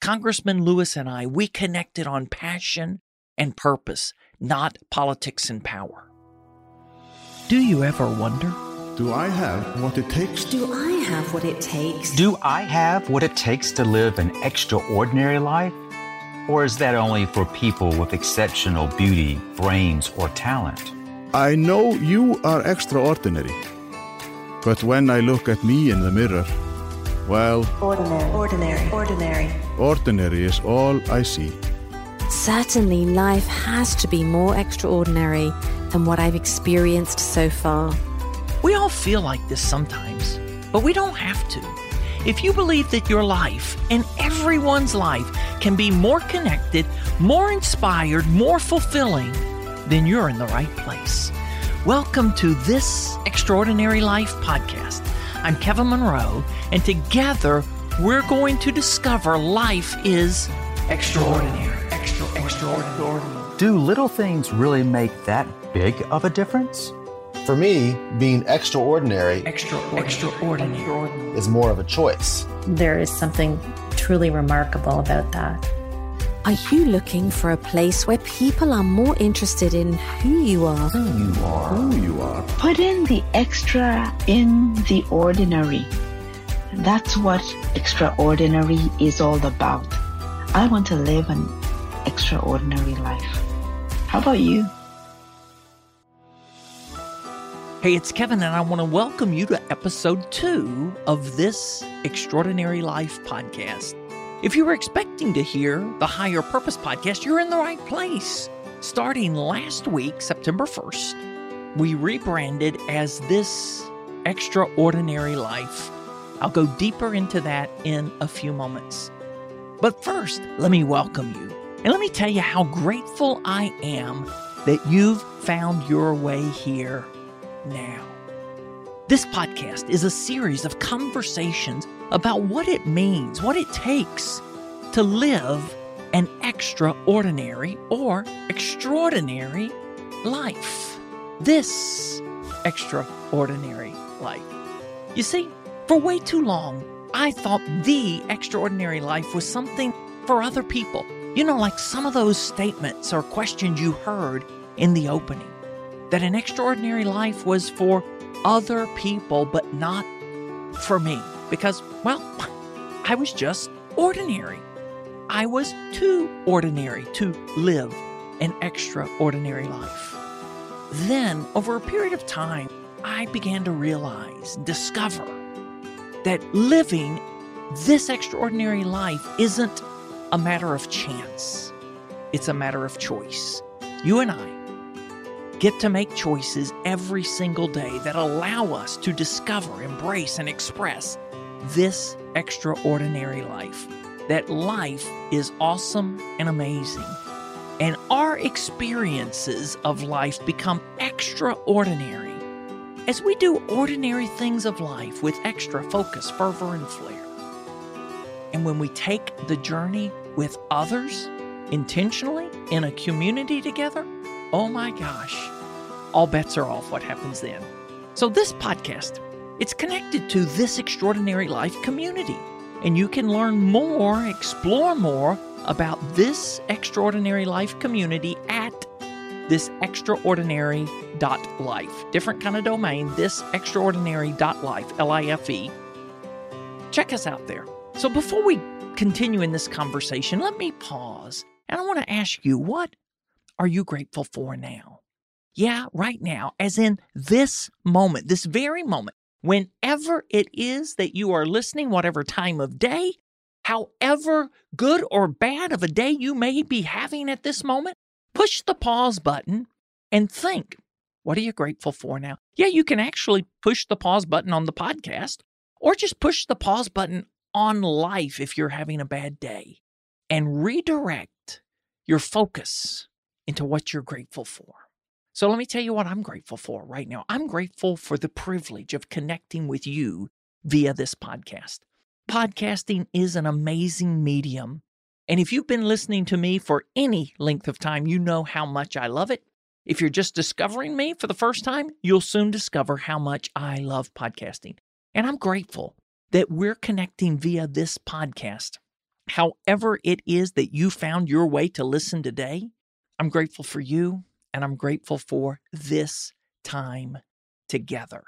Congressman Lewis and I, we connected on passion and purpose, not politics and power. Do you ever wonder? Do I have what it takes? Do I have what it takes? Do I have what it takes to live an extraordinary life? Or is that only for people with exceptional beauty, brains, or talent? I know you are extraordinary. But when I look at me in the mirror, well, Ordinary. Ordinary. Ordinary. ordinary is all I see. Certainly, life has to be more extraordinary than what I've experienced so far. We all feel like this sometimes, but we don't have to. If you believe that your life and everyone's life can be more connected, more inspired, more fulfilling, then you're in the right place. Welcome to this Extraordinary Life podcast. I'm Kevin Monroe, and together we're going to discover life is extraordinary. Extra, extraordinary. Do little things really make that big of a difference? For me, being extraordinary Extra, extraordinary. is more of a choice. There is something truly remarkable about that. Are you looking for a place where people are more interested in who you are? who you are? Who you are. Put in the extra in the ordinary. That's what extraordinary is all about. I want to live an extraordinary life. How about you? Hey, it's Kevin, and I want to welcome you to episode two of this Extraordinary Life podcast. If you were expecting to hear the Higher Purpose podcast, you're in the right place. Starting last week, September 1st, we rebranded as This Extraordinary Life. I'll go deeper into that in a few moments. But first, let me welcome you. And let me tell you how grateful I am that you've found your way here now. This podcast is a series of conversations about what it means, what it takes to live an extraordinary or extraordinary life. This extraordinary life. You see, for way too long, I thought the extraordinary life was something for other people. You know, like some of those statements or questions you heard in the opening that an extraordinary life was for other people, but not for me. Because, well, I was just ordinary. I was too ordinary to live an extraordinary life. Then, over a period of time, I began to realize, discover that living this extraordinary life isn't a matter of chance, it's a matter of choice. You and I get to make choices every single day that allow us to discover, embrace, and express this extraordinary life. That life is awesome and amazing. And our experiences of life become extraordinary as we do ordinary things of life with extra focus, fervor, and flair. And when we take the journey with others intentionally in a community together, oh my gosh, all bets are off what happens then. So this podcast, it's connected to this extraordinary life community. And you can learn more, explore more about this extraordinary life community at this extraordinary.life. Different kind of domain, this extraordinary.life, L I F E. Check us out there. So before we continue in this conversation, let me pause and I want to ask you what are you grateful for now? Yeah, right now, as in this moment, this very moment, whenever it is that you are listening, whatever time of day, however good or bad of a day you may be having at this moment, push the pause button and think, what are you grateful for now? Yeah, you can actually push the pause button on the podcast or just push the pause button on life if you're having a bad day and redirect your focus into what you're grateful for. So let me tell you what I'm grateful for right now. I'm grateful for the privilege of connecting with you via this podcast. Podcasting is an amazing medium. And if you've been listening to me for any length of time, you know how much I love it. If you're just discovering me for the first time, you'll soon discover how much I love podcasting. And I'm grateful that we're connecting via this podcast however it is that you found your way to listen today, I'm grateful for you and I'm grateful for this time together.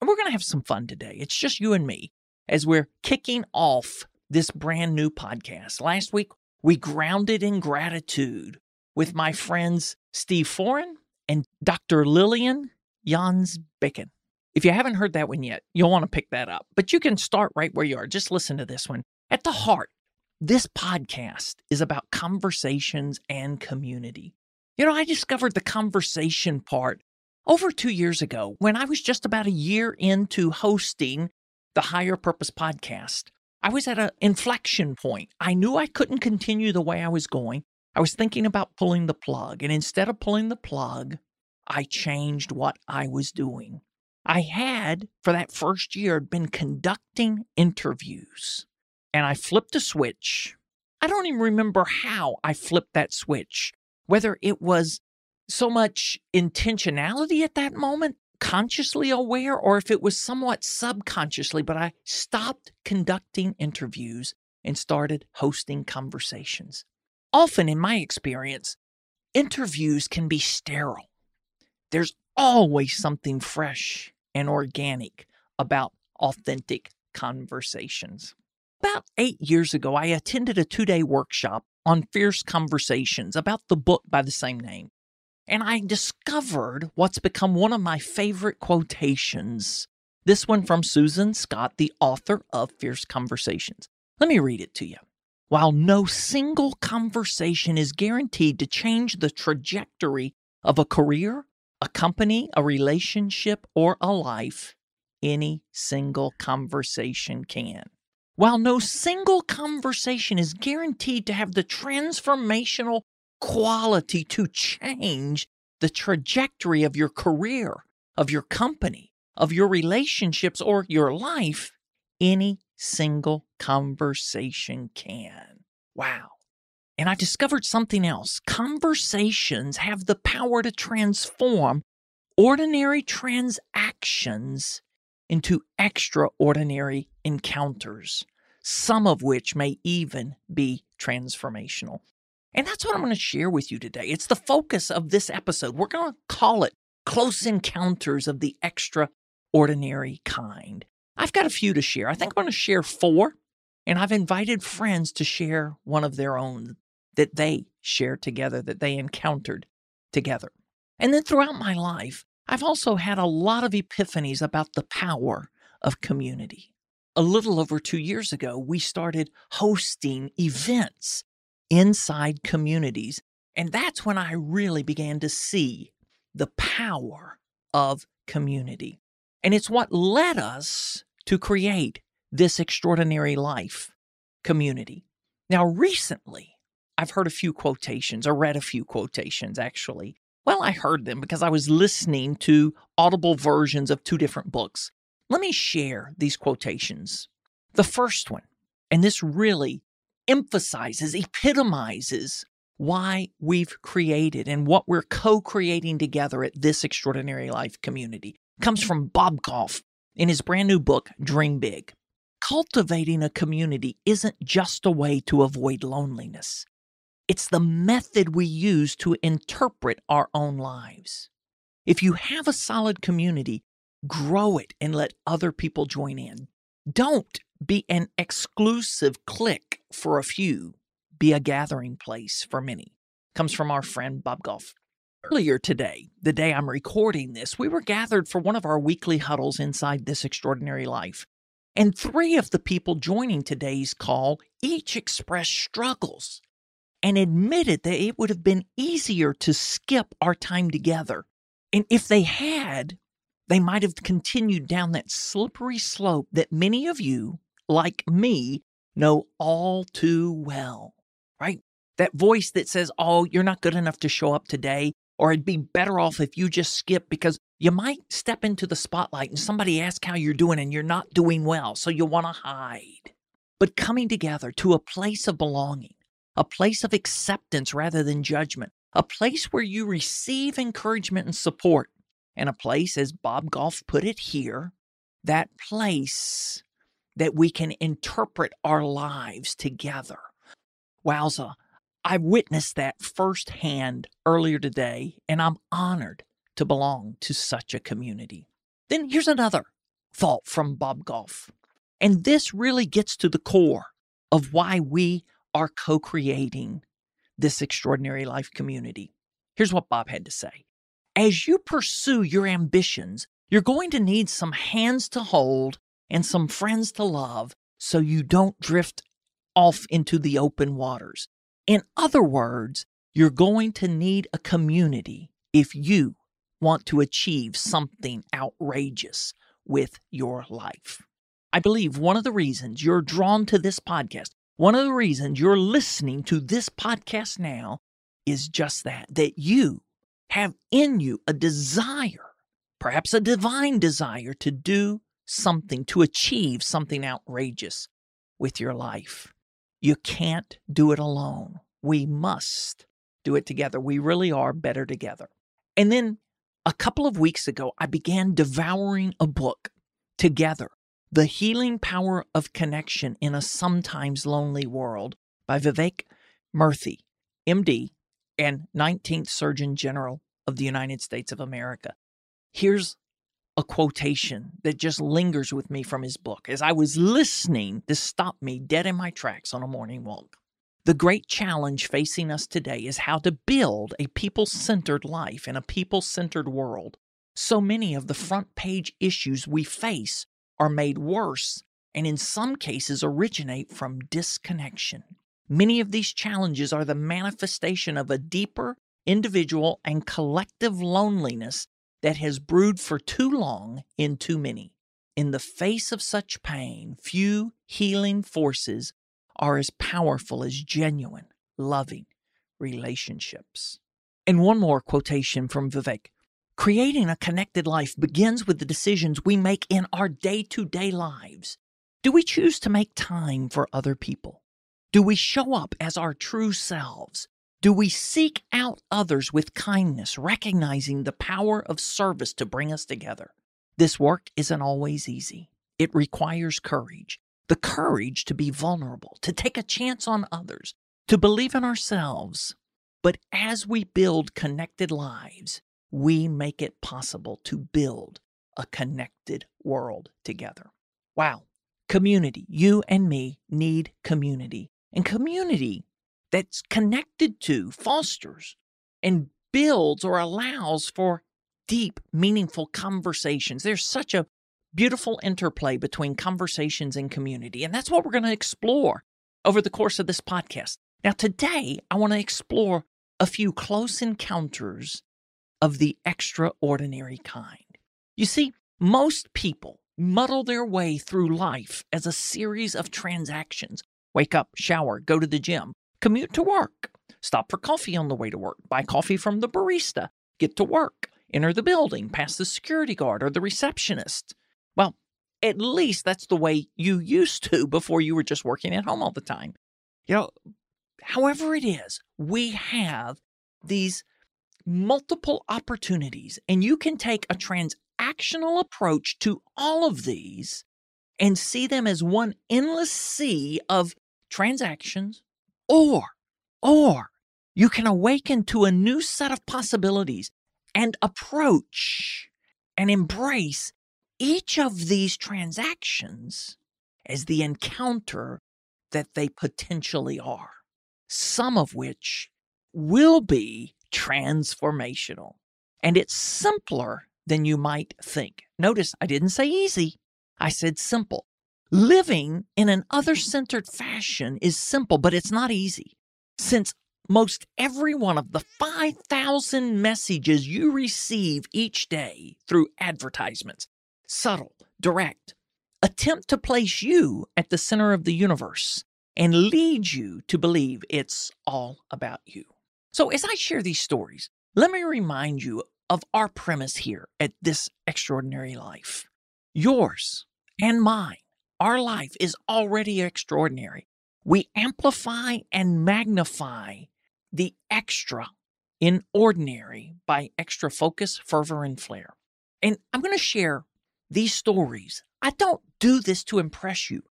And we're going to have some fun today. It's just you and me as we're kicking off this brand new podcast. Last week, we grounded in gratitude with my friends Steve Foreign and Dr. Lillian Jans Bacon. If you haven't heard that one yet, you'll want to pick that up. But you can start right where you are. Just listen to this one. At the heart, this podcast is about conversations and community. You know, I discovered the conversation part over two years ago when I was just about a year into hosting the Higher Purpose podcast. I was at an inflection point. I knew I couldn't continue the way I was going. I was thinking about pulling the plug. And instead of pulling the plug, I changed what I was doing. I had, for that first year, been conducting interviews and I flipped a switch. I don't even remember how I flipped that switch, whether it was so much intentionality at that moment, consciously aware, or if it was somewhat subconsciously, but I stopped conducting interviews and started hosting conversations. Often, in my experience, interviews can be sterile. There's always something fresh and organic about authentic conversations. About eight years ago, I attended a two day workshop on fierce conversations about the book by the same name. And I discovered what's become one of my favorite quotations. This one from Susan Scott, the author of Fierce Conversations. Let me read it to you. While no single conversation is guaranteed to change the trajectory of a career, a company, a relationship, or a life, any single conversation can. While no single conversation is guaranteed to have the transformational quality to change the trajectory of your career, of your company, of your relationships, or your life, any single conversation can. Wow. And I discovered something else. Conversations have the power to transform ordinary transactions into extraordinary encounters, some of which may even be transformational. And that's what I'm going to share with you today. It's the focus of this episode. We're going to call it Close Encounters of the Extraordinary Kind. I've got a few to share. I think I'm going to share four, and I've invited friends to share one of their own that they shared together, that they encountered together. And then throughout my life, I've also had a lot of epiphanies about the power of community. A little over two years ago, we started hosting events inside communities. And that's when I really began to see the power of community. And it's what led us to create this extraordinary life community. Now, recently, I've heard a few quotations or read a few quotations actually well, I heard them because I was listening to audible versions of two different books. Let me share these quotations. The first one, and this really emphasizes, epitomizes why we've created and what we're co creating together at this extraordinary life community, comes from Bob Goff in his brand new book, Dream Big. Cultivating a community isn't just a way to avoid loneliness. It's the method we use to interpret our own lives. If you have a solid community, grow it and let other people join in. Don't be an exclusive clique for a few, be a gathering place for many. Comes from our friend Bob Goff. Earlier today, the day I'm recording this, we were gathered for one of our weekly huddles inside this extraordinary life. And three of the people joining today's call each expressed struggles and admitted that it would have been easier to skip our time together. And if they had, they might have continued down that slippery slope that many of you, like me, know all too well, right? That voice that says, Oh, you're not good enough to show up today, or it'd be better off if you just skip because you might step into the spotlight and somebody asks how you're doing and you're not doing well, so you want to hide. But coming together to a place of belonging, a place of acceptance rather than judgment, a place where you receive encouragement and support, and a place, as Bob Goff put it here, that place that we can interpret our lives together. Wowza. I witnessed that firsthand earlier today, and I'm honored to belong to such a community. Then here's another thought from Bob Goff. And this really gets to the core of why we are co creating this extraordinary life community. Here's what Bob had to say As you pursue your ambitions, you're going to need some hands to hold and some friends to love so you don't drift off into the open waters. In other words, you're going to need a community if you want to achieve something outrageous with your life. I believe one of the reasons you're drawn to this podcast, one of the reasons you're listening to this podcast now is just that, that you have in you a desire, perhaps a divine desire to do something, to achieve something outrageous with your life. You can't do it alone. We must do it together. We really are better together. And then a couple of weeks ago, I began devouring a book together The Healing Power of Connection in a Sometimes Lonely World by Vivek Murthy, MD, and 19th Surgeon General of the United States of America. Here's a quotation that just lingers with me from his book. As I was listening, this stopped me dead in my tracks on a morning walk. The great challenge facing us today is how to build a people centered life in a people centered world. So many of the front page issues we face are made worse and in some cases originate from disconnection. Many of these challenges are the manifestation of a deeper individual and collective loneliness that has brewed for too long in too many. In the face of such pain, few healing forces are as powerful as genuine, loving relationships. And one more quotation from Vivek Creating a connected life begins with the decisions we make in our day to day lives. Do we choose to make time for other people? Do we show up as our true selves? Do we seek out others with kindness, recognizing the power of service to bring us together? This work isn't always easy. It requires courage the courage to be vulnerable, to take a chance on others, to believe in ourselves. But as we build connected lives, we make it possible to build a connected world together. Wow. Community. You and me need community. And community that's connected to, fosters, and builds or allows for deep, meaningful conversations. There's such a beautiful interplay between conversations and community. And that's what we're going to explore over the course of this podcast. Now, today, I want to explore a few close encounters of the extraordinary kind. You see, most people muddle their way through life as a series of transactions wake up, shower, go to the gym, commute to work, stop for coffee on the way to work, buy coffee from the barista, get to work, enter the building, pass the security guard or the receptionist, well, at least that's the way you used to before you were just working at home all the time. You know, however it is, we have these multiple opportunities, and you can take a transactional approach to all of these and see them as one endless sea of transactions, or, or you can awaken to a new set of possibilities and approach and embrace each of these transactions as the encounter that they potentially are, some of which will be transformational. And it's simpler than you might think. Notice I didn't say easy, I said simple. Living in an other centered fashion is simple, but it's not easy. Since most every one of the 5,000 messages you receive each day through advertisements, subtle, direct, attempt to place you at the center of the universe and lead you to believe it's all about you. So, as I share these stories, let me remind you of our premise here at this extraordinary life. Yours and mine, our life is already extraordinary. We amplify and magnify the extra in ordinary by extra focus, fervor, and flair. And I'm going to share these stories. I don't do this to impress you.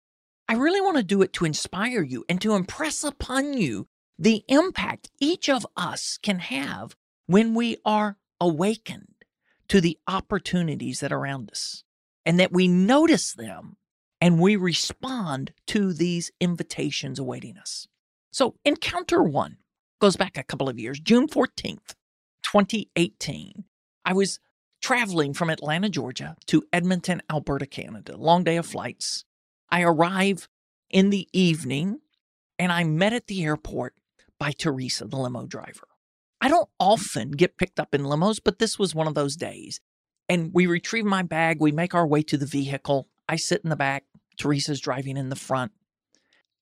I really want to do it to inspire you and to impress upon you the impact each of us can have when we are awakened to the opportunities that are around us and that we notice them and we respond to these invitations awaiting us. So, encounter one goes back a couple of years, June 14th, 2018. I was traveling from Atlanta, Georgia to Edmonton, Alberta, Canada. Long day of flights. I arrive in the evening and I'm met at the airport by Teresa, the limo driver. I don't often get picked up in limos, but this was one of those days. And we retrieve my bag. We make our way to the vehicle. I sit in the back. Teresa's driving in the front.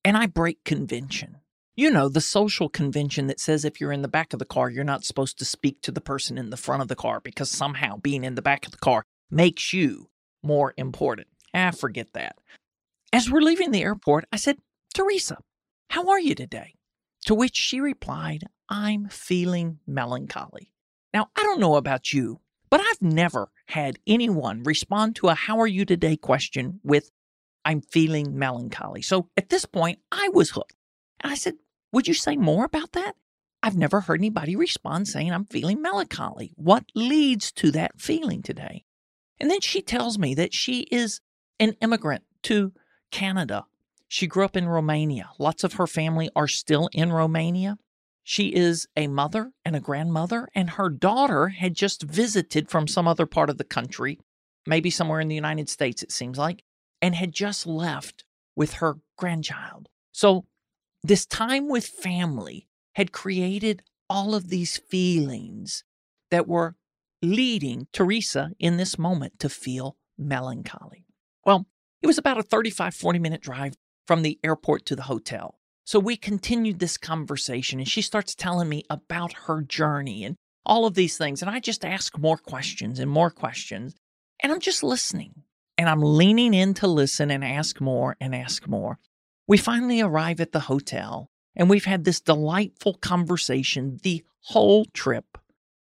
And I break convention. You know, the social convention that says if you're in the back of the car, you're not supposed to speak to the person in the front of the car because somehow being in the back of the car makes you more important. Ah, forget that. As we're leaving the airport, I said, Teresa, how are you today? To which she replied, I'm feeling melancholy. Now, I don't know about you, but I've never had anyone respond to a how are you today question with, I'm feeling melancholy. So at this point, I was hooked. And I said, Would you say more about that? I've never heard anybody respond saying, I'm feeling melancholy. What leads to that feeling today? And then she tells me that she is an immigrant to Canada. She grew up in Romania. Lots of her family are still in Romania. She is a mother and a grandmother, and her daughter had just visited from some other part of the country, maybe somewhere in the United States, it seems like, and had just left with her grandchild. So, this time with family had created all of these feelings that were leading Teresa in this moment to feel melancholy. Well, it was about a 35, 40 minute drive from the airport to the hotel. So we continued this conversation, and she starts telling me about her journey and all of these things. And I just ask more questions and more questions. And I'm just listening. And I'm leaning in to listen and ask more and ask more. We finally arrive at the hotel, and we've had this delightful conversation the whole trip.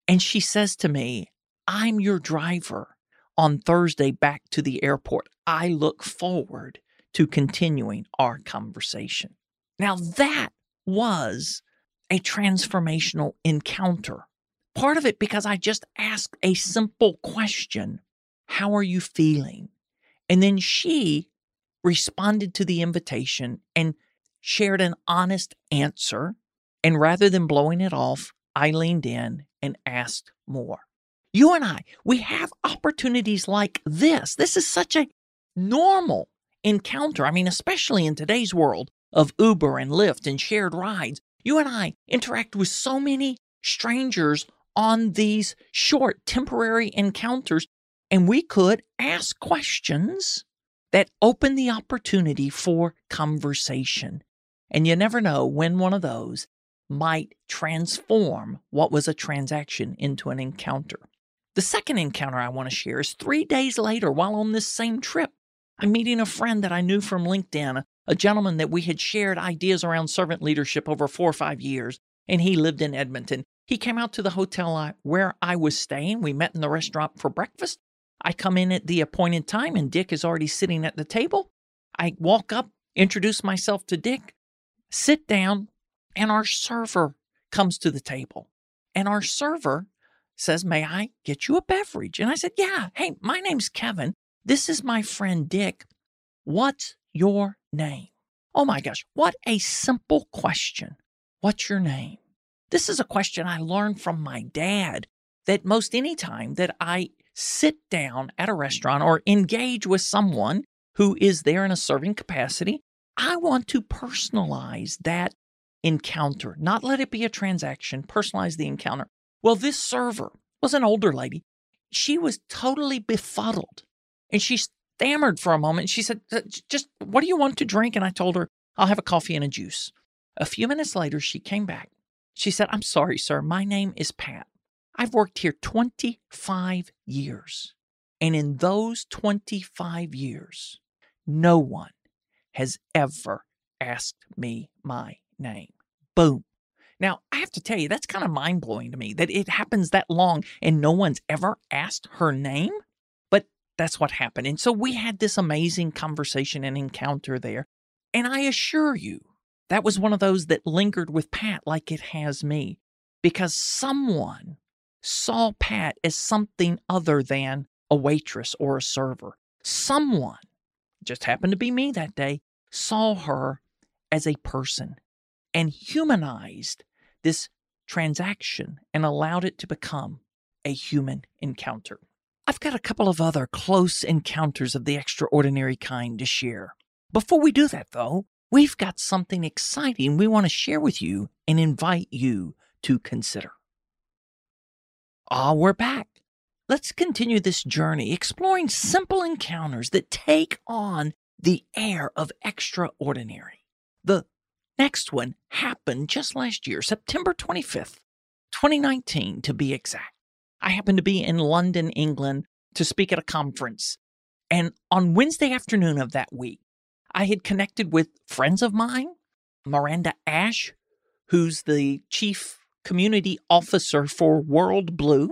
And she says to me, I'm your driver on Thursday back to the airport. I look forward to continuing our conversation. Now, that was a transformational encounter. Part of it because I just asked a simple question How are you feeling? And then she responded to the invitation and shared an honest answer. And rather than blowing it off, I leaned in and asked more. You and I, we have opportunities like this. This is such a normal encounter. I mean, especially in today's world of Uber and Lyft and shared rides. You and I interact with so many strangers on these short temporary encounters, and we could ask questions that open the opportunity for conversation. And you never know when one of those might transform what was a transaction into an encounter. The second encounter I want to share is three days later while on this same trip. I'm meeting a friend that I knew from LinkedIn, a gentleman that we had shared ideas around servant leadership over four or five years, and he lived in Edmonton. He came out to the hotel where I was staying. We met in the restaurant for breakfast. I come in at the appointed time, and Dick is already sitting at the table. I walk up, introduce myself to Dick, sit down, and our server comes to the table. And our server says, May I get you a beverage? And I said, Yeah. Hey, my name's Kevin. This is my friend Dick. What's your name? Oh my gosh, what a simple question. What's your name? This is a question I learned from my dad that most any time that I sit down at a restaurant or engage with someone who is there in a serving capacity, I want to personalize that encounter, not let it be a transaction, personalize the encounter. Well, this server was an older lady. She was totally befuddled and she stammered for a moment. She said, Just what do you want to drink? And I told her, I'll have a coffee and a juice. A few minutes later, she came back. She said, I'm sorry, sir. My name is Pat. I've worked here 25 years. And in those 25 years, no one has ever asked me my name. Boom. Now, I have to tell you, that's kind of mind blowing to me that it happens that long and no one's ever asked her name that's what happened. And so we had this amazing conversation and encounter there. And I assure you, that was one of those that lingered with Pat like it has me, because someone saw Pat as something other than a waitress or a server. Someone, just happened to be me that day, saw her as a person and humanized this transaction and allowed it to become a human encounter. I've got a couple of other close encounters of the extraordinary kind to share. Before we do that, though, we've got something exciting we want to share with you and invite you to consider. Ah, we're back. Let's continue this journey exploring simple encounters that take on the air of extraordinary. The next one happened just last year, September 25th, 2019 to be exact. I happened to be in London, England to speak at a conference. And on Wednesday afternoon of that week, I had connected with friends of mine, Miranda Ash, who's the chief community officer for WorldBlu.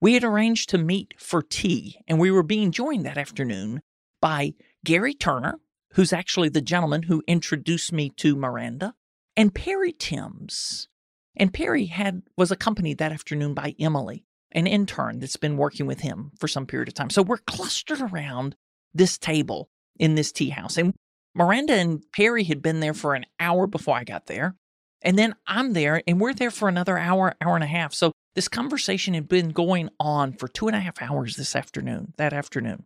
We had arranged to meet for tea, and we were being joined that afternoon by Gary Turner, who's actually the gentleman who introduced me to Miranda, and Perry Timms. And Perry had was accompanied that afternoon by Emily, an intern that's been working with him for some period of time. So we're clustered around this table in this tea house. And Miranda and Perry had been there for an hour before I got there. And then I'm there and we're there for another hour, hour and a half. So this conversation had been going on for two and a half hours this afternoon, that afternoon.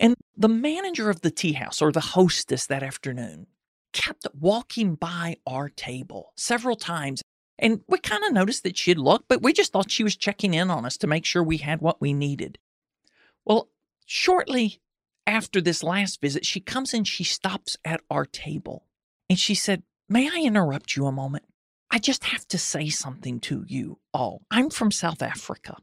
And the manager of the tea house or the hostess that afternoon kept walking by our table several times and we kind of noticed that she'd look, but we just thought she was checking in on us to make sure we had what we needed. Well, shortly after this last visit, she comes and she stops at our table and she said, May I interrupt you a moment? I just have to say something to you all. I'm from South Africa,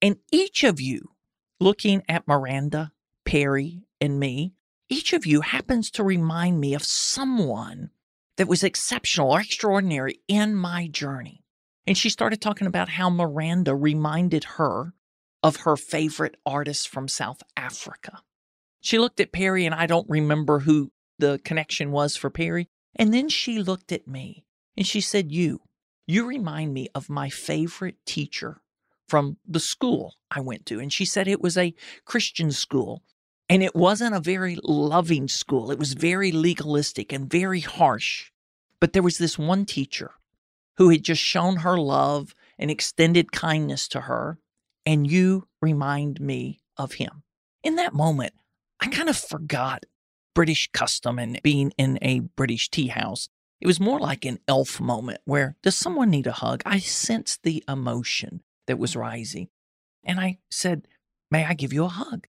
and each of you, looking at Miranda, Perry, and me, each of you happens to remind me of someone that was exceptional or extraordinary in my journey. And she started talking about how Miranda reminded her of her favorite artist from South Africa. She looked at Perry, and I don't remember who the connection was for Perry. And then she looked at me and she said, You, you remind me of my favorite teacher from the school I went to. And she said it was a Christian school. And it wasn't a very loving school. It was very legalistic and very harsh. But there was this one teacher who had just shown her love and extended kindness to her, and you remind me of him. In that moment, I kind of forgot British custom and being in a British tea house. It was more like an elf moment where, does someone need a hug? I sensed the emotion that was rising. And I said, May I give you a hug?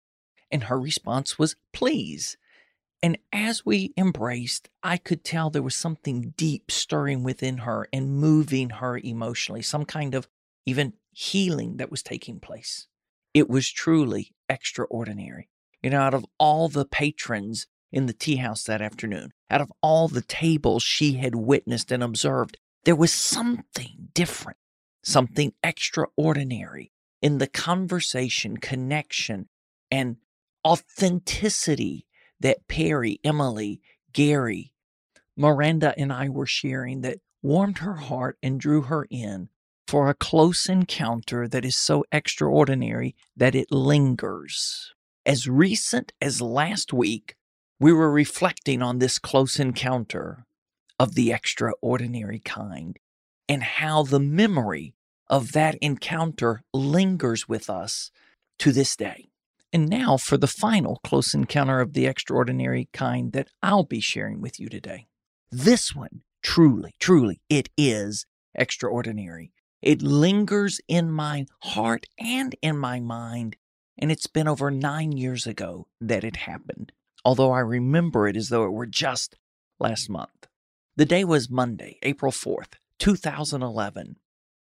And her response was, Please. And as we embraced, I could tell there was something deep stirring within her and moving her emotionally, some kind of even healing that was taking place. It was truly extraordinary. You know, out of all the patrons in the tea house that afternoon, out of all the tables she had witnessed and observed, there was something different, something extraordinary in the conversation, connection, and authenticity that Perry, Emily, Gary, Miranda, and I were sharing that warmed her heart and drew her in for a close encounter that is so extraordinary that it lingers. As recent as last week, we were reflecting on this close encounter of the extraordinary kind and how the memory of that encounter lingers with us to this day. And now for the final close encounter of the extraordinary kind that I'll be sharing with you today. This one, truly, truly, it is extraordinary. It lingers in my heart and in my mind, and it's been over nine years ago that it happened, although I remember it as though it were just last month. The day was Monday, April 4th, 2011.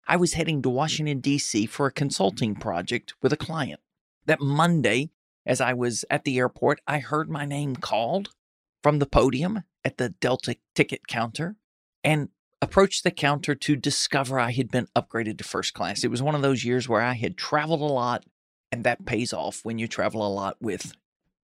I was heading to Washington, D.C. for a consulting project with a client that Monday, as I was at the airport, I heard my name called from the podium at the Delta ticket counter and approached the counter to discover I had been upgraded to first class. It was one of those years where I had traveled a lot, and that pays off when you travel a lot with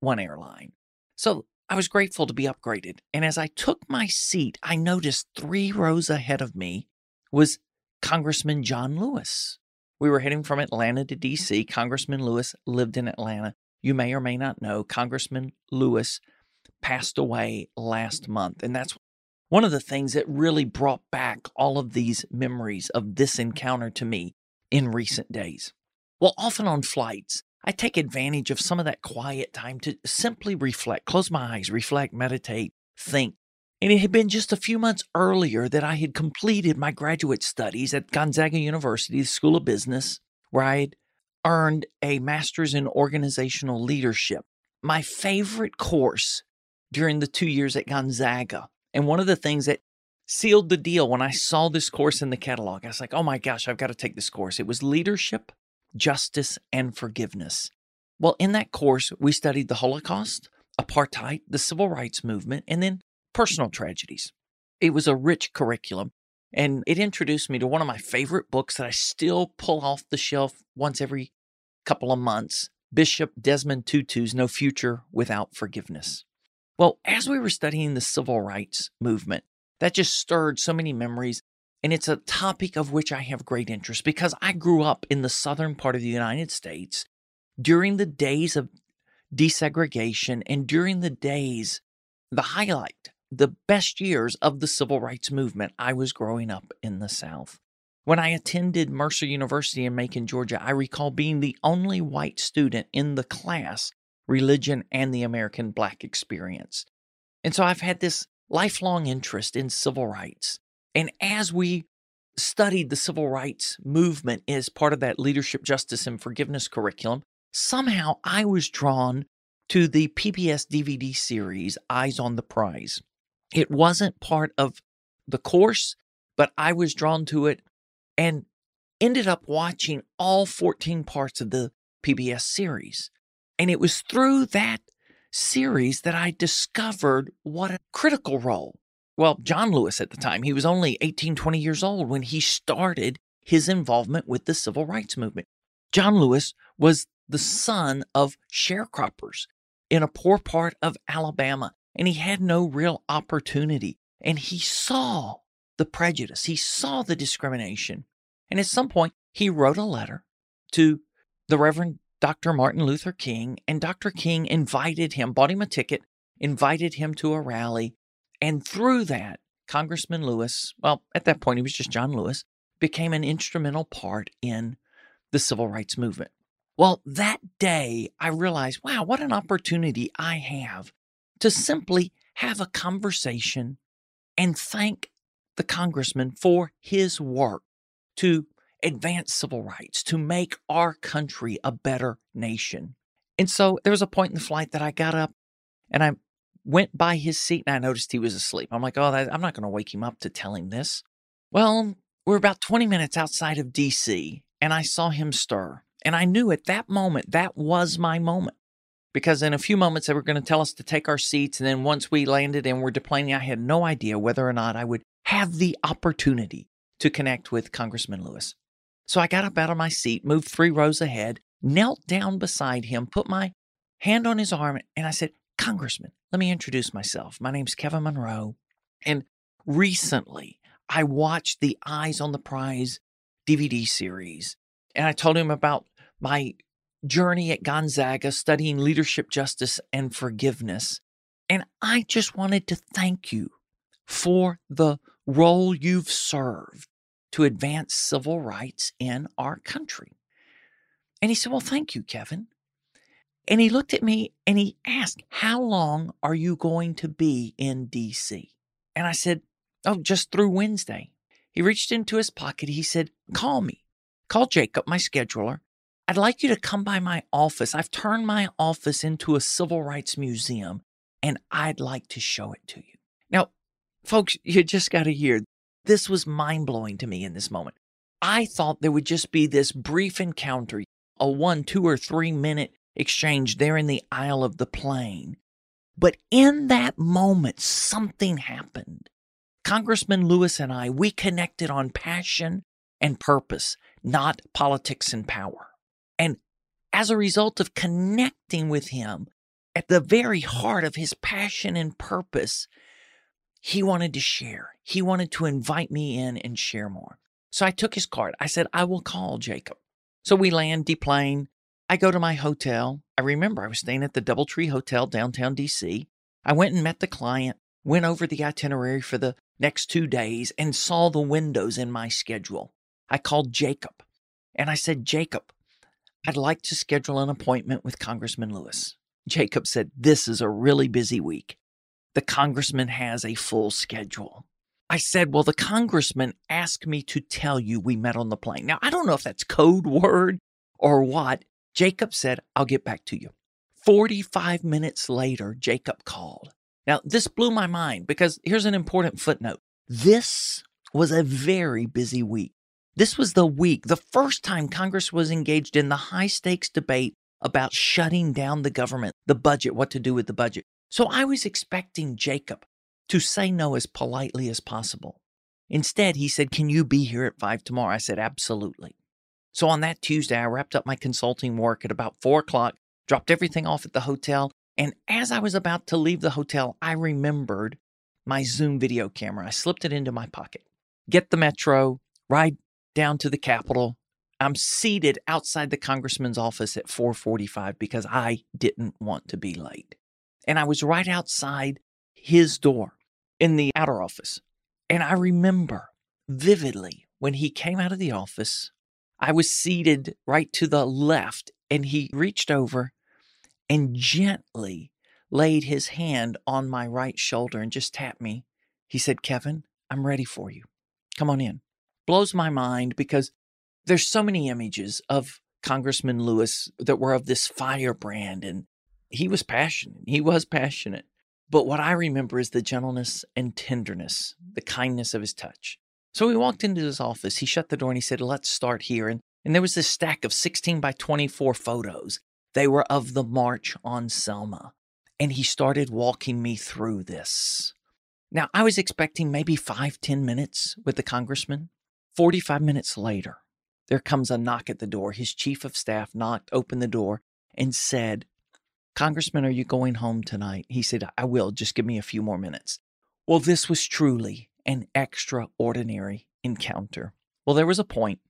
one airline. So I was grateful to be upgraded. And as I took my seat, I noticed three rows ahead of me was Congressman John Lewis. We were heading from Atlanta to DC. Congressman Lewis lived in Atlanta. You may or may not know, Congressman Lewis passed away last month. And that's one of the things that really brought back all of these memories of this encounter to me in recent days. Well, often on flights, I take advantage of some of that quiet time to simply reflect, close my eyes, reflect, meditate, think. And it had been just a few months earlier that I had completed my graduate studies at Gonzaga University, the School of Business, where I had earned a master's in organizational leadership. My favorite course during the two years at Gonzaga. And one of the things that sealed the deal when I saw this course in the catalog, I was like, oh my gosh, I've got to take this course. It was leadership, justice, and forgiveness. Well, in that course, we studied the Holocaust, apartheid, the civil rights movement, and then personal tragedies. It was a rich curriculum, and it introduced me to one of my favorite books that I still pull off the shelf once every couple of months Bishop Desmond Tutu's No Future Without Forgiveness. Well, as we were studying the civil rights movement, that just stirred so many memories. And it's a topic of which I have great interest because I grew up in the southern part of the United States during the days of desegregation and during the days, the highlight, the best years of the civil rights movement. I was growing up in the South. When I attended Mercer University in Macon, Georgia, I recall being the only white student in the class, religion and the American Black experience. And so I've had this lifelong interest in civil rights. And as we studied the civil rights movement as part of that leadership, justice, and forgiveness curriculum, somehow I was drawn to the PBS DVD series Eyes on the Prize. It wasn't part of the course, but I was drawn to it and ended up watching all 14 parts of the PBS series. And it was through that series that I discovered what a critical role. Well, John Lewis at the time, he was only 18, 20 years old when he started his involvement with the civil rights movement. John Lewis was the son of sharecroppers in a poor part of Alabama, and he had no real opportunity. And he saw the prejudice, he saw the discrimination. And at some point, he wrote a letter to the Reverend Dr. Martin Luther King, and Dr. King invited him, bought him a ticket, invited him to a rally. And through that, Congressman Lewis, well, at that point, he was just John Lewis, became an instrumental part in the civil rights movement. Well, that day, I realized, wow, what an opportunity I have to simply have a conversation and thank the congressman for his work to advance civil rights, to make our country a better nation. And so there was a point in the flight that I got up and I went by his seat and I noticed he was asleep. I'm like, oh, that, I'm not going to wake him up to tell him this. Well, we're about 20 minutes outside of DC and I saw him stir. And I knew at that moment that was my moment because in a few moments they were going to tell us to take our seats. And then once we landed and were deplaning, I had no idea whether or not I would have the opportunity to connect with Congressman Lewis. So I got up out of my seat, moved three rows ahead, knelt down beside him, put my hand on his arm, and I said, Congressman, let me introduce myself. My name's Kevin Monroe. And recently, I watched the Eyes on the Prize DVD series, and I told him about my journey at Gonzaga studying leadership, justice, and forgiveness. And I just wanted to thank you for the role you've served to advance civil rights in our country. And he said, Well, thank you, Kevin. And he looked at me and he asked, How long are you going to be in DC? And I said, Oh, just through Wednesday. He reached into his pocket. He said, Call me. Call Jacob, my scheduler. I'd like you to come by my office. I've turned my office into a civil rights museum and I'd like to show it to you. Now, folks, you just got to hear this was mind blowing to me in this moment. I thought there would just be this brief encounter, a one, two, or three minute exchange there in the aisle of the plane. But in that moment, something happened. Congressman Lewis and I, we connected on passion and purpose, not politics and power. And as a result of connecting with him, at the very heart of his passion and purpose, he wanted to share. He wanted to invite me in and share more. So I took his card. I said, I will call Jacob. So we land, deplane. I go to my hotel. I remember I was staying at the Doubletree Hotel downtown DC. I went and met the client, went over the itinerary for the next two days, and saw the windows in my schedule. I called Jacob and I said, Jacob, I'd like to schedule an appointment with Congressman Lewis. Jacob said, This is a really busy week. The congressman has a full schedule. I said, Well, the congressman asked me to tell you we met on the plane. Now, I don't know if that's code word or what. Jacob said, I'll get back to you. 45 minutes later, Jacob called. Now, this blew my mind because here's an important footnote. This was a very busy week. This was the week, the first time Congress was engaged in the high stakes debate about shutting down the government, the budget, what to do with the budget. So I was expecting Jacob to say no as politely as possible. Instead, he said, Can you be here at five tomorrow? I said, Absolutely. So on that Tuesday, I wrapped up my consulting work at about four o'clock, dropped everything off at the hotel, and as I was about to leave the hotel, I remembered my Zoom video camera. I slipped it into my pocket. Get the metro, ride down to the Capitol. I'm seated outside the congressman's office at 4:45 because I didn't want to be late. And I was right outside his door in the outer office. And I remember vividly when he came out of the office, I was seated right to the left and he reached over and gently laid his hand on my right shoulder and just tapped me. He said, Kevin, I'm ready for you. Come on in. Blows my mind because there's so many images of Congressman Lewis that were of this firebrand, and he was passionate. He was passionate. But what I remember is the gentleness and tenderness, the kindness of his touch. So we walked into his office. He shut the door and he said, Let's start here. And, and there was this stack of 16 by 24 photos. They were of the March on Selma. And he started walking me through this. Now, I was expecting maybe five, ten minutes with the congressman. 45 minutes later, there comes a knock at the door. His chief of staff knocked, opened the door, and said, Congressman, are you going home tonight? He said, I will. Just give me a few more minutes. Well, this was truly an extraordinary encounter. Well, there was a point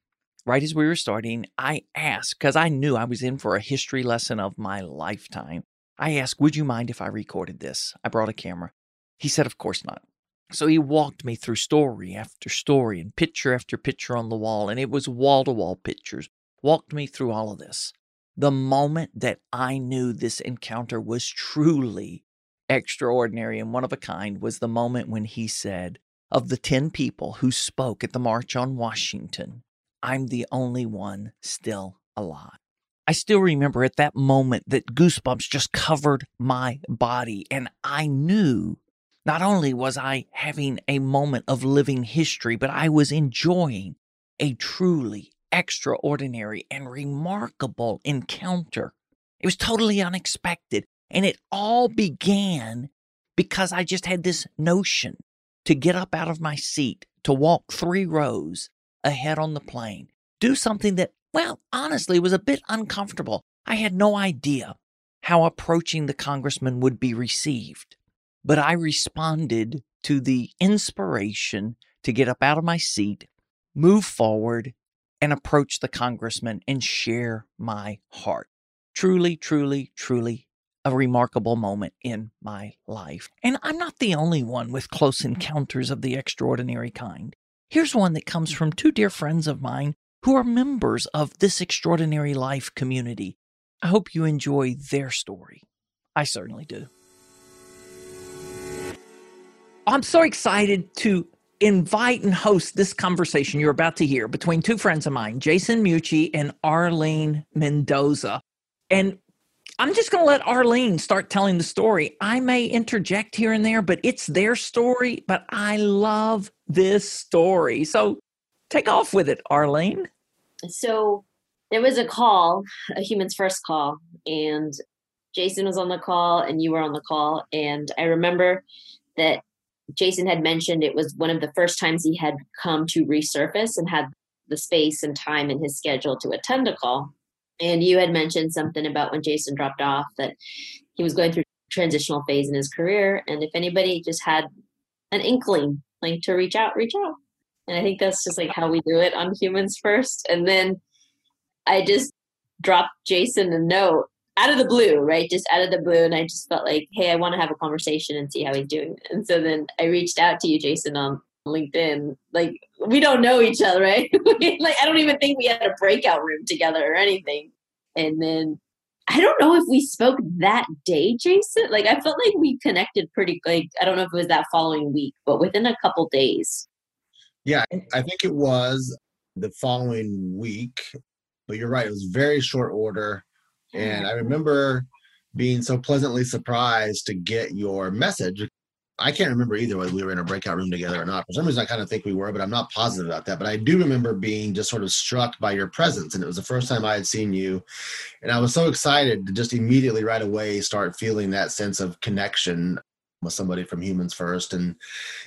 right as we were starting. I asked, because I knew I was in for a history lesson of my lifetime. I asked, Would you mind if I recorded this? I brought a camera. He said, Of course not. So he walked me through story after story and picture after picture on the wall, and it was wall to wall pictures. Walked me through all of this. The moment that I knew this encounter was truly extraordinary and one of a kind was the moment when he said, Of the 10 people who spoke at the March on Washington, I'm the only one still alive. I still remember at that moment that goosebumps just covered my body, and I knew not only was I having a moment of living history, but I was enjoying a truly extraordinary and remarkable encounter. It was totally unexpected. And it all began because I just had this notion to get up out of my seat, to walk three rows ahead on the plane, do something that, well, honestly was a bit uncomfortable. I had no idea how approaching the congressman would be received. But I responded to the inspiration to get up out of my seat, move forward, and approach the congressman and share my heart. Truly, truly, truly a remarkable moment in my life. And I'm not the only one with close encounters of the extraordinary kind. Here's one that comes from two dear friends of mine who are members of this extraordinary life community. I hope you enjoy their story. I certainly do. I'm so excited to invite and host this conversation you're about to hear between two friends of mine, Jason Mucci and Arlene Mendoza. And I'm just going to let Arlene start telling the story. I may interject here and there, but it's their story. But I love this story. So take off with it, Arlene. So there was a call, a Humans First call, and Jason was on the call and you were on the call. And I remember that Jason had mentioned it was one of the first times he had come to resurface and had the space and time in his schedule to attend a call. And you had mentioned something about when Jason dropped off that he was going through a transitional phase in his career. And if anybody just had an inkling, like to reach out, reach out. And I think that's just like how we do it on Humans First. And then I just dropped Jason a note out of the blue, right? Just out of the blue. And I just felt like, hey, I want to have a conversation and see how he's doing. And so then I reached out to you, Jason, on LinkedIn. Like, we don't know each other, right? like, I don't even think we had a breakout room together or anything. And then I don't know if we spoke that day, Jason. Like, I felt like we connected pretty, like, I don't know if it was that following week, but within a couple days. Yeah, I think it was the following week, but you're right. It was very short order. Mm-hmm. And I remember being so pleasantly surprised to get your message. I can't remember either whether we were in a breakout room together or not. For some reason, I kind of think we were, but I'm not positive about that. But I do remember being just sort of struck by your presence. And it was the first time I had seen you. And I was so excited to just immediately, right away, start feeling that sense of connection with somebody from Humans First. And,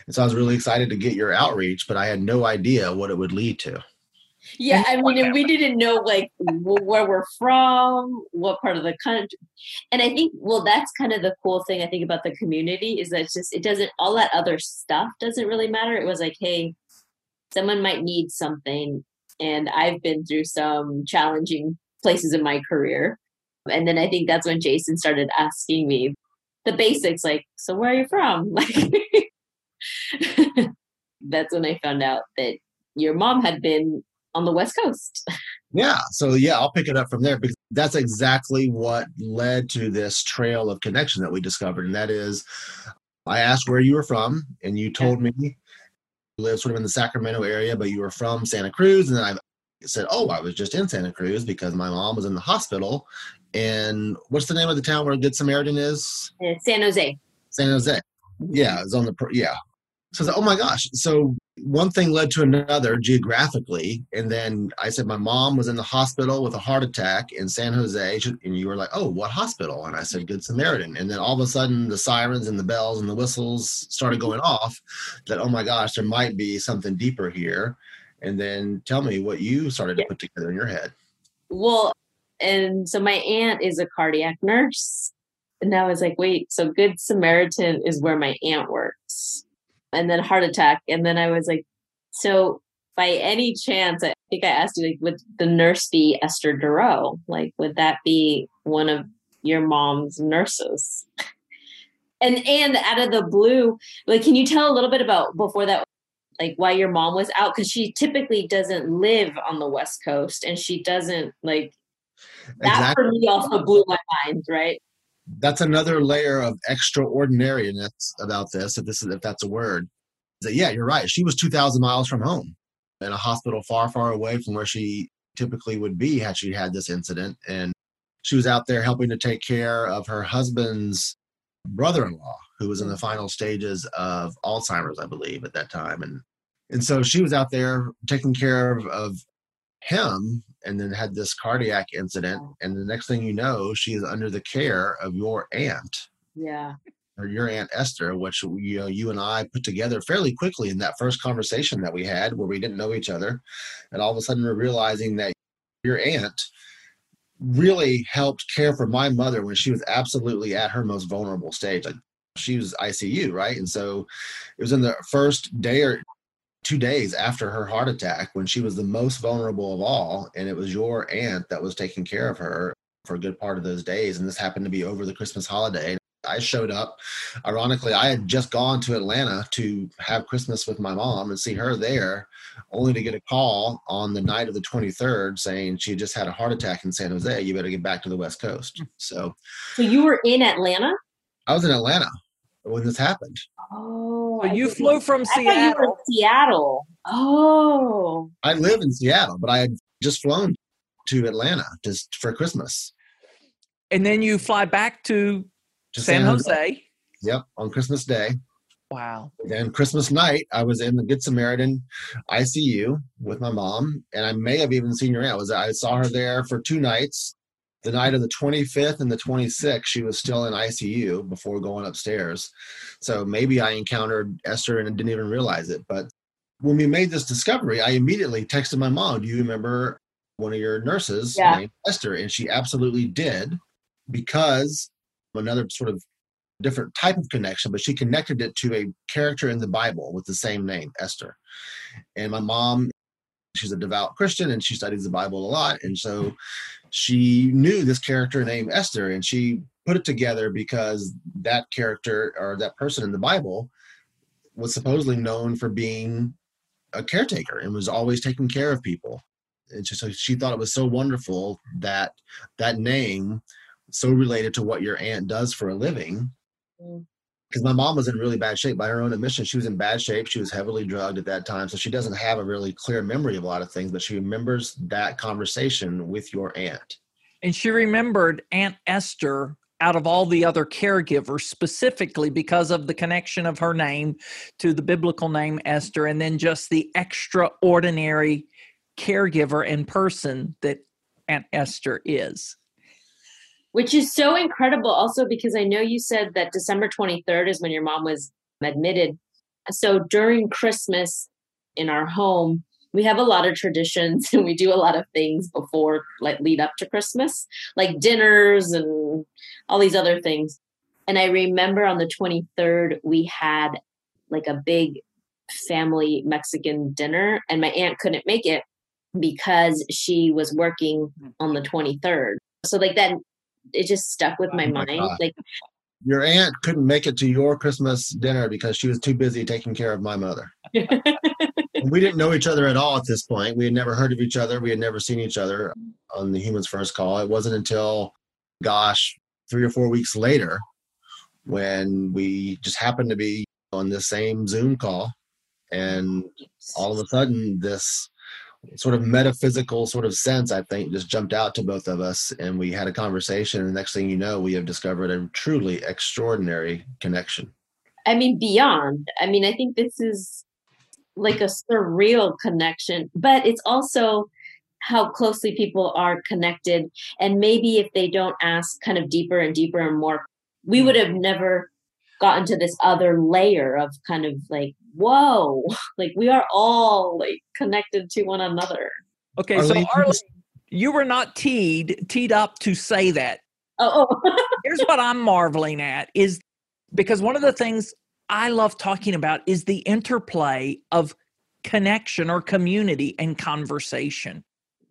and so I was really excited to get your outreach, but I had no idea what it would lead to. Yeah, I mean, and we didn't know like where we're from, what part of the country, and I think well, that's kind of the cool thing I think about the community is that it's just it doesn't all that other stuff doesn't really matter. It was like, hey, someone might need something, and I've been through some challenging places in my career, and then I think that's when Jason started asking me the basics, like, so where are you from? Like, that's when I found out that your mom had been on the West Coast. Yeah. So, yeah, I'll pick it up from there because that's exactly what led to this trail of connection that we discovered. And that is, I asked where you were from, and you told yeah. me you live sort of in the Sacramento area, but you were from Santa Cruz. And then I said, Oh, I was just in Santa Cruz because my mom was in the hospital. And what's the name of the town where Good Samaritan is? It's San Jose. San Jose. Yeah, it's on the, yeah. So I said, Oh my gosh. So one thing led to another geographically and then i said my mom was in the hospital with a heart attack in san jose and you were like oh what hospital? And i said good samaritan. And then all of a sudden the sirens and the bells and the whistles started going off that oh my gosh there might be something deeper here. And then tell me what you started to put together in your head. Well and so my aunt is a cardiac nurse and i was like wait so good samaritan is where my aunt works and then heart attack. And then I was like, so by any chance, I think I asked you, like, would the nurse be Esther Duro? Like, would that be one of your mom's nurses? and and out of the blue, like, can you tell a little bit about before that, like, why your mom was out? Because she typically doesn't live on the West Coast, and she doesn't like that exactly. for me also blew my mind, right? That's another layer of extraordinariness about this if this is if that's a word that yeah you're right. She was 2000 miles from home in a hospital far far away from where she typically would be had she had this incident. And she was out there helping to take care of her husband's brother-in-law who was in the final stages of alzheimer's i believe at that time. And and so she was out there taking care of, of him and then had this cardiac incident and the next thing you know she is under the care of your aunt yeah. or your aunt esther which you know you and i put together fairly quickly in that first conversation that we had where we didn't know each other and all of a sudden we're realizing that your aunt really helped care for my mother when she was absolutely at her most vulnerable stage. Like she was icu right? And so it was in the first day or two days after her heart attack when she was the most vulnerable of all. And it was your aunt that was taking care of her for a good part of those days. And this happened to be over the Christmas holiday. I showed up. Ironically, I had just gone to Atlanta to have Christmas with my mom and see her there, only to get a call on the night of the 23rd saying she just had a heart attack in San Jose. You better get back to the West Coast. Hmm. So, so you were in Atlanta? I was in Atlanta when this happened. Oh, so you flew from Seattle. Seattle. Oh, I live in Seattle, but I had just flown to Atlanta just for Christmas. And then you fly back to, to San, San Jose. Jose. Yep, on Christmas Day. Wow. And Christmas night, I was in the Good Samaritan ICU with my mom, and I may have even seen her. I was I saw her there for two nights, the night of the 25th and the 26th, she was still in ICU before going upstairs. So maybe I encountered Esther and didn't even realize it. But when we made this discovery, I immediately texted my mom, Do you remember one of your nurses Yeah. named Esther, and she absolutely did because another sort of different type of connection, but she connected it to a character in the Bible with the same name, Esther. And my mom, she's a devout Christian and she studies the Bible a lot. And so she knew this character named Esther and she put it together because that character or that person in the Bible was supposedly known for being a caretaker and was always taking care of people. And so she thought it was so wonderful that that name so related to what your aunt does for a living Mm. Because my mom was in really bad shape. By her own admission she was in bad shape. She was heavily drugged at that time. So she doesn't have a really clear memory of a lot of things but she remembers that conversation with your aunt. And she remembered Aunt Esther out of all the other caregivers specifically because of the connection of her name to the biblical name Esther and then just the extraordinary caregiver and person that Aunt Esther is. Which is so incredible. Also because i know you said that december 23rd is when your mom was admitted. So during christmas in our home we have a lot of traditions and we do a lot of things before like lead up to christmas like dinners and all these other things. And i remember on the 23rd we had like a big family mexican dinner and my aunt couldn't make it because she was working on the 23rd so like that it just stuck with my Oh my mind God. like your aunt couldn't make it to your christmas dinner because she was too busy taking care of my mother. We didn't know each other at all at this point. We had never heard of each other. We had never seen each other on the humans first call. It wasn't until gosh three or four weeks later when we just happened to be on the same zoom call and all of a sudden this sort of metaphysical sort of sense i think just jumped out to both of us and we had a conversation and the next thing you know we have discovered a truly extraordinary connection I mean, beyond. I mean, I think this is like a surreal connection, but it's also how closely people are connected. And maybe if they don't ask kind of deeper and deeper and more, we would mm. have never gotten to this other layer of kind of like, whoa, like we are all like connected to one another. Okay, so Arlene, you Arlene, you were not teed teed up to say that. Oh, oh. Here's what I'm marveling at is because one of the things I love talking about is the interplay of connection or community and conversation.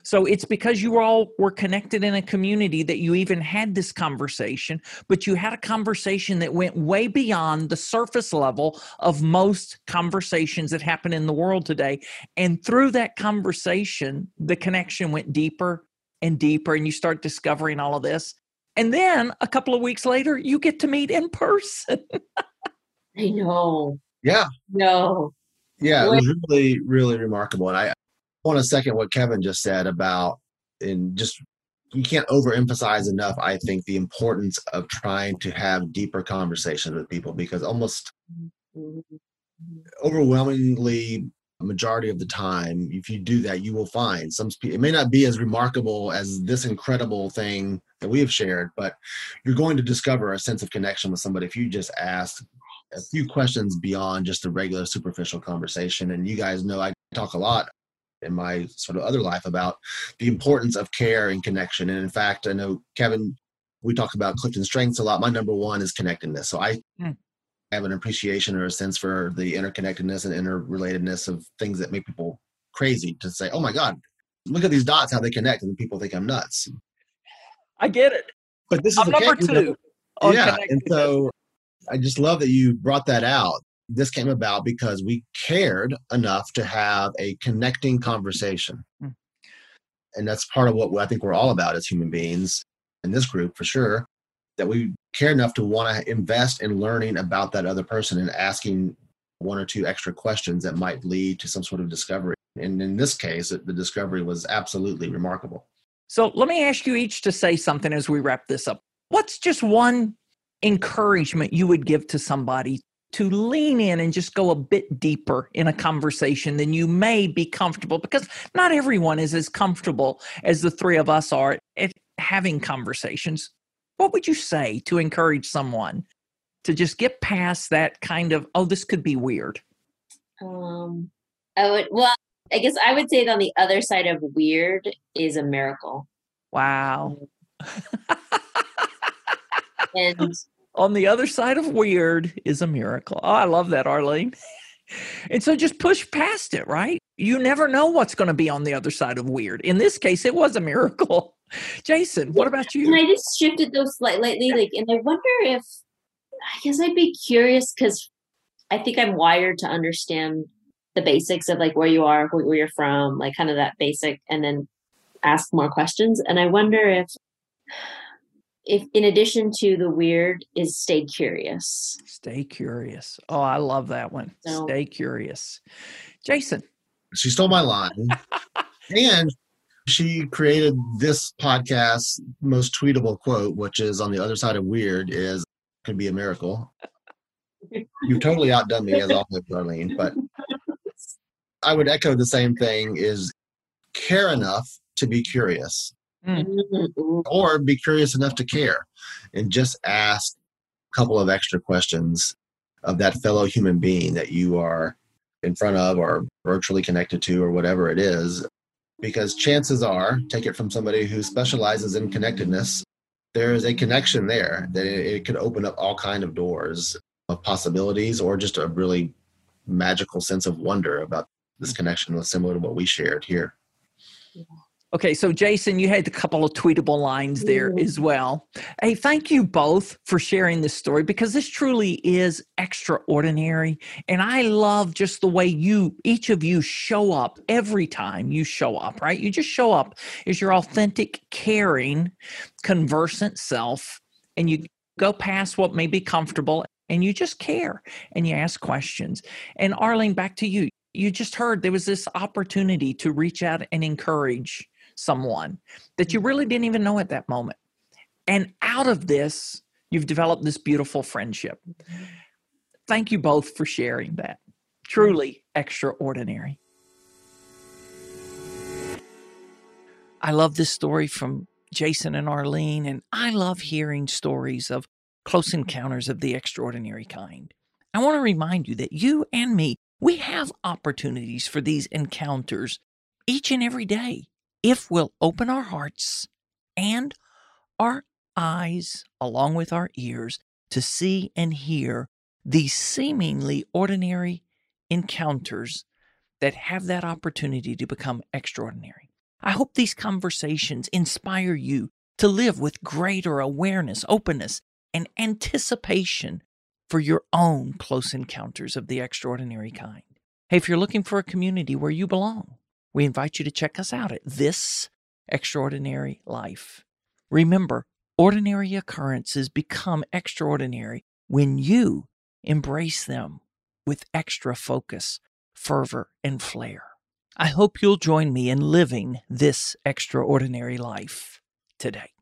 So it's because you all were connected in a community that you even had this conversation, but you had a conversation that went way beyond the surface level of most conversations that happen in the world today. And through that conversation, the connection went deeper and deeper, and you start discovering all of this. And then a couple of weeks later, you get to meet in person. I know. yeah No. Yeah, it was really, really remarkable. And I want to second what Kevin just said about, and just you can't overemphasize enough, I think, the importance of trying to have deeper conversations with people because almost overwhelmingly majority of the time if you do that you will find some it may not be as remarkable as this incredible thing that we have shared but you're going to discover a sense of connection with somebody if you just ask a few questions beyond just a regular superficial conversation and you guys know i talk a lot in my sort of other life about the importance of care and connection and in fact i know kevin we talk about CliftonStrengths a lot my number one is connectedness so i Hmm. have an appreciation or a sense for the interconnectedness and interrelatedness of things that make people crazy to say, oh my God, look at these dots, how they connect. And people think I'm nuts. I get it. But this is number two. Yeah. And so I just love that you brought that out. This came about because we cared enough to have a connecting conversation. Hmm. And that's part of what I think we're all about as human beings in this group for sure. That we care enough to want to invest in learning about that other person and asking one or two extra questions that might lead to some sort of discovery. And in this case, the discovery was absolutely remarkable. So let me ask you each to say something as we wrap this up. What's just one encouragement you would give to somebody to lean in and just go a bit deeper in a conversation than you may be comfortable? Because not everyone is as comfortable as the three of us are at having conversations. What would you say to encourage someone to just get past that kind of, oh, this could be weird? Um, I would, well, I guess I would say that on the other side of weird is a miracle. Wow. And on the other side of weird is a miracle. Oh, I love that, Arlene. And so just push past it, right? You never know what's going to be on the other side of weird. In this case, it was a miracle. Jason, what about you? and I just shifted those slightly, like, and I wonder if I guess I'd be curious because I think I'm wired to understand the basics of like where you are, where you're from, like kind of that basic, and then ask more questions. And I wonder if if in addition to the weird is stay curious. Stay curious. Oh i love that one. So, stay curious. Jason. She stole my line. And she created this podcast most tweetable quote which is on the other side of weird is could be a miracle. You've totally outdone me as always darlene but i would echo the same thing is care enough to be curious Mm. Or be curious enough to care and just ask a couple of extra questions of that fellow human being that you are in front of or virtually connected to or whatever it is. Because chances are, take it from somebody who specializes in connectedness, there is a connection there that it, it could open up all kind of doors of possibilities or just a really magical sense of wonder about this connection was similar to what we shared here. Yeah. Okay, so Jason, you had a couple of tweetable lines there mm-hmm. as well. Hey, thank you both for sharing this story because this truly is extraordinary. And I love just the way you, each of you, show up every time you show up, right? You just show up as your authentic, caring, conversant self, and you go past what may be comfortable and you just care and you ask questions. And Arlene, back to you. You just heard there was this opportunity to reach out and encourage someone that you really mm-hmm. didn't even know at that moment. And out of this, you've developed this beautiful friendship. Mm-hmm. Thank you both for sharing that. Truly extraordinary. I love this story from Jason and Arlene, and I love hearing stories of close encounters of the extraordinary kind. I want to remind you that you and me, we have opportunities for these encounters each and every day if we'll open our hearts and our eyes, along with our ears, to see and hear these seemingly ordinary encounters that have that opportunity to become extraordinary. I hope these conversations inspire you to live with greater awareness, openness, and anticipation for your own close encounters of the extraordinary kind. Hey, if you're looking for a community where you belong, we invite you to check us out at This Extraordinary Life. Remember, ordinary occurrences become extraordinary when you embrace them with extra focus, fervor, and flair. I hope you'll join me in living this extraordinary life today.